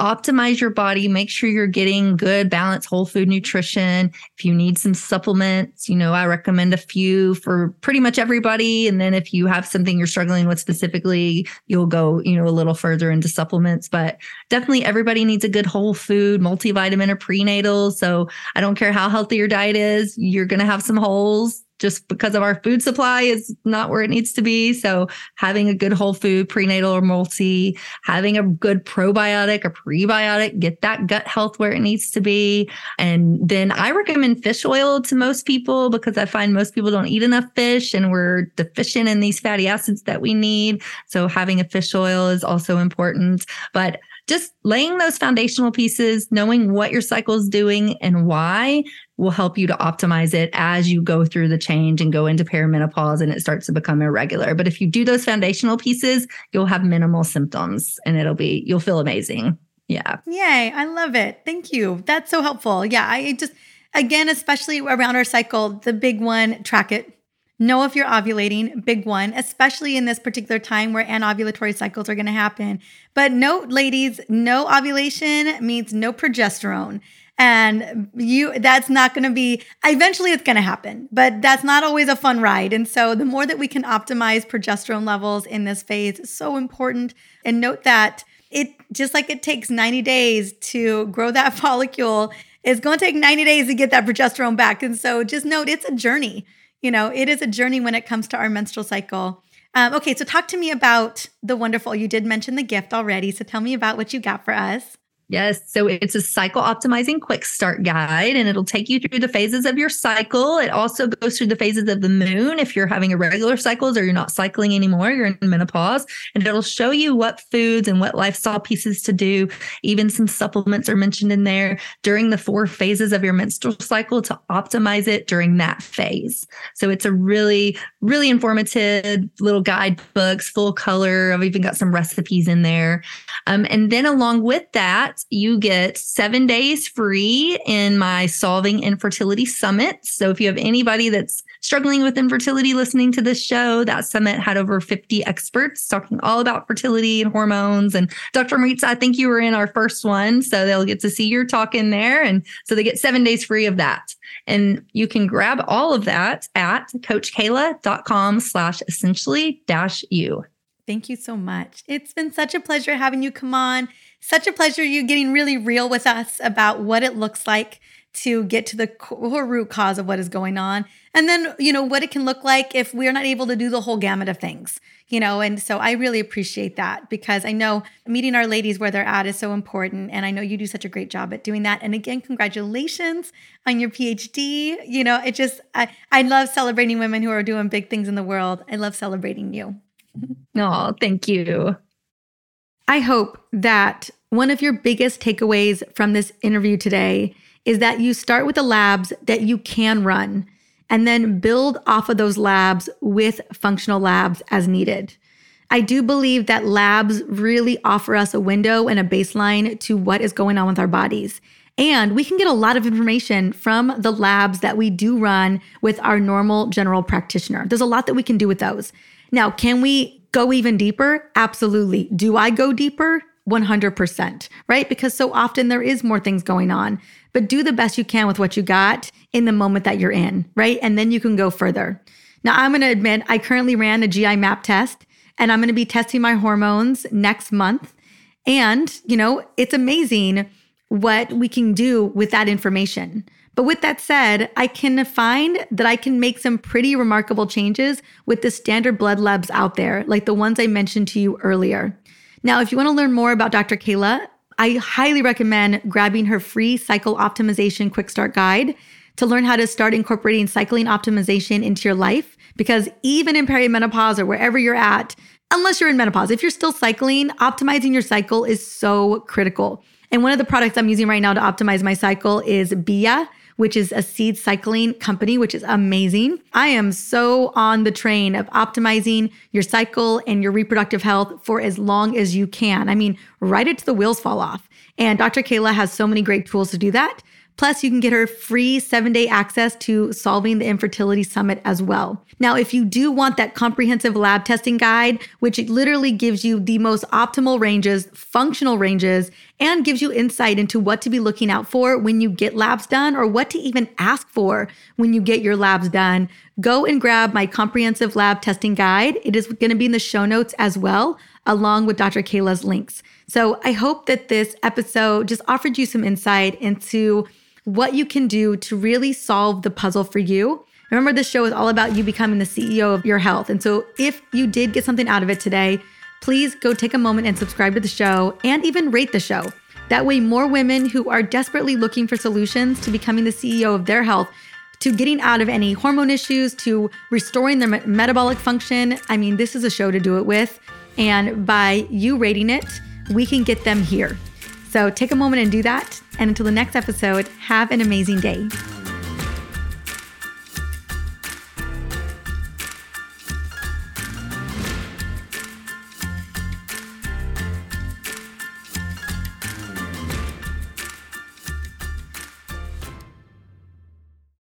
optimize your body, make sure you're getting good, balanced whole food nutrition. If you need some supplements, you know, I recommend a few for pretty much everybody. And then if you have something you're struggling with specifically, you'll go, you know, a little further into supplements. But definitely everybody needs a good whole food, multivitamin or prenatal. So I don't care how healthy your diet is, you're going to have some holes just because of our food supply is not where it needs to be. So having a good whole food, prenatal or multi, having a good probiotic, or prebiotic, get that gut health where it needs to be. And then I recommend fish oil to most people because I find most people don't eat enough fish and we're deficient in these fatty acids that we need. So having a fish oil is also important. But just laying those foundational pieces, knowing what your cycle is doing and why, will help you to optimize it as you go through the change and go into perimenopause and it starts to become irregular. But if you do those foundational pieces, you'll have minimal symptoms and it'll be, you'll feel amazing. Yeah. Yay. I love it. Thank you. That's so helpful. Yeah. I just, again, especially around our cycle, the big one, track it. Know if you're ovulating, big one, especially in this particular time where anovulatory cycles are going to happen. But note, ladies, no ovulation means no progesterone and you that's not going to be eventually it's going to happen but that's not always a fun ride. And so the more that we can optimize progesterone levels in this phase is so important. And note that it just like it takes 90 days to grow that follicle it's going to take 90 days to get that progesterone back. And so just note it's a journey. You know it is a journey when it comes to our menstrual cycle. Um, okay so talk to me about the wonderful you did mention the gift already. So tell me about what you got for us Yes. So it's a cycle optimizing quick start guide and it'll take you through the phases of your cycle. It also goes through the phases of the moon if you're having irregular cycles or you're not cycling anymore, you're in menopause. And it'll show you what foods and what lifestyle pieces to do. Even some supplements are mentioned in there during the four phases of your menstrual cycle to optimize it during that phase. So it's a really, really informative little guidebooks, full color. I've even got some recipes in there. Um, and then along with that, you get seven days free in my Solving Infertility Summit. So if you have anybody that's struggling with infertility listening to this show, that summit had over 50 experts talking all about fertility and hormones. And Dr. Mariza, I think you were in our first one. So they'll get to see your talk in there. And so they get seven days free of that. And you can grab all of that at coachkela.com slash essentially dash you. Thank you so much. It's been such a pleasure having you come on such a pleasure you getting really real with us about what it looks like to get to the core root cause of what is going on. And then, you know, what it can look like if we're not able to do the whole gamut of things, you know. And so I really appreciate that because I know meeting our ladies where they're at is so important. And I know you do such a great job at doing that. And again, congratulations on your PhD. You know, it just, I, I love celebrating women who are doing big things in the world. I love celebrating you. No, thank you. I hope that one of your biggest takeaways from this interview today is that you start with the labs that you can run and then build off of those labs with functional labs as needed. I do believe that labs really offer us a window and a baseline to what is going on with our bodies. And we can get a lot of information from the labs that we do run with our normal general practitioner. There's a lot that we can do with those. Now, can we go even deeper? Absolutely. Do I go deeper? 100%, right? Because so often there is more things going on, but do the best you can with what you got in the moment that you're in, right? And then you can go further. Now, I'm going to admit I currently ran a GI map test and I'm going to be testing my hormones next month. And, you know, it's amazing what we can do with that information. But with that said, I can find that I can make some pretty remarkable changes with the standard blood labs out there, like the ones I mentioned to you earlier. Now, if you want to learn more about Dr. Kela, I highly recommend grabbing her free cycle optimization quick start guide to learn how to start incorporating cycling optimization into your life. Because even in perimenopause or wherever you're at, unless you're in menopause, if you're still cycling, optimizing your cycle is so critical. And one of the products I'm using right now to optimize my cycle is BIA which is a seed cycling company, which is amazing. I am so on the train of optimizing your cycle and your reproductive health for as long as you can. I mean, right into the wheels fall off. And Dr. Kela has so many great tools to do that. Plus, you can get her free seven day access to Solving the Infertility Summit as well. Now, if you do want that comprehensive lab testing guide, which literally gives you the most optimal ranges, functional ranges, and gives you insight into what to be looking out for when you get labs done or what to even ask for when you get your labs done, go and grab my comprehensive lab testing guide. It is going to be in the show notes as well along with Dr. Kela's links. So I hope that this episode just offered you some insight into what you can do to really solve the puzzle for you. Remember, this show is all about you becoming the CEO of your health. And so, if you did get something out of it today, please go take a moment and subscribe to the show and even rate the show. That way, more women who are desperately looking for solutions to becoming the CEO of their health, to getting out of any hormone issues, to restoring their metabolic function. I mean, this is a show to do it with. And by you rating it, we can get them here. So take a moment and do that. And until the next episode, have an amazing day.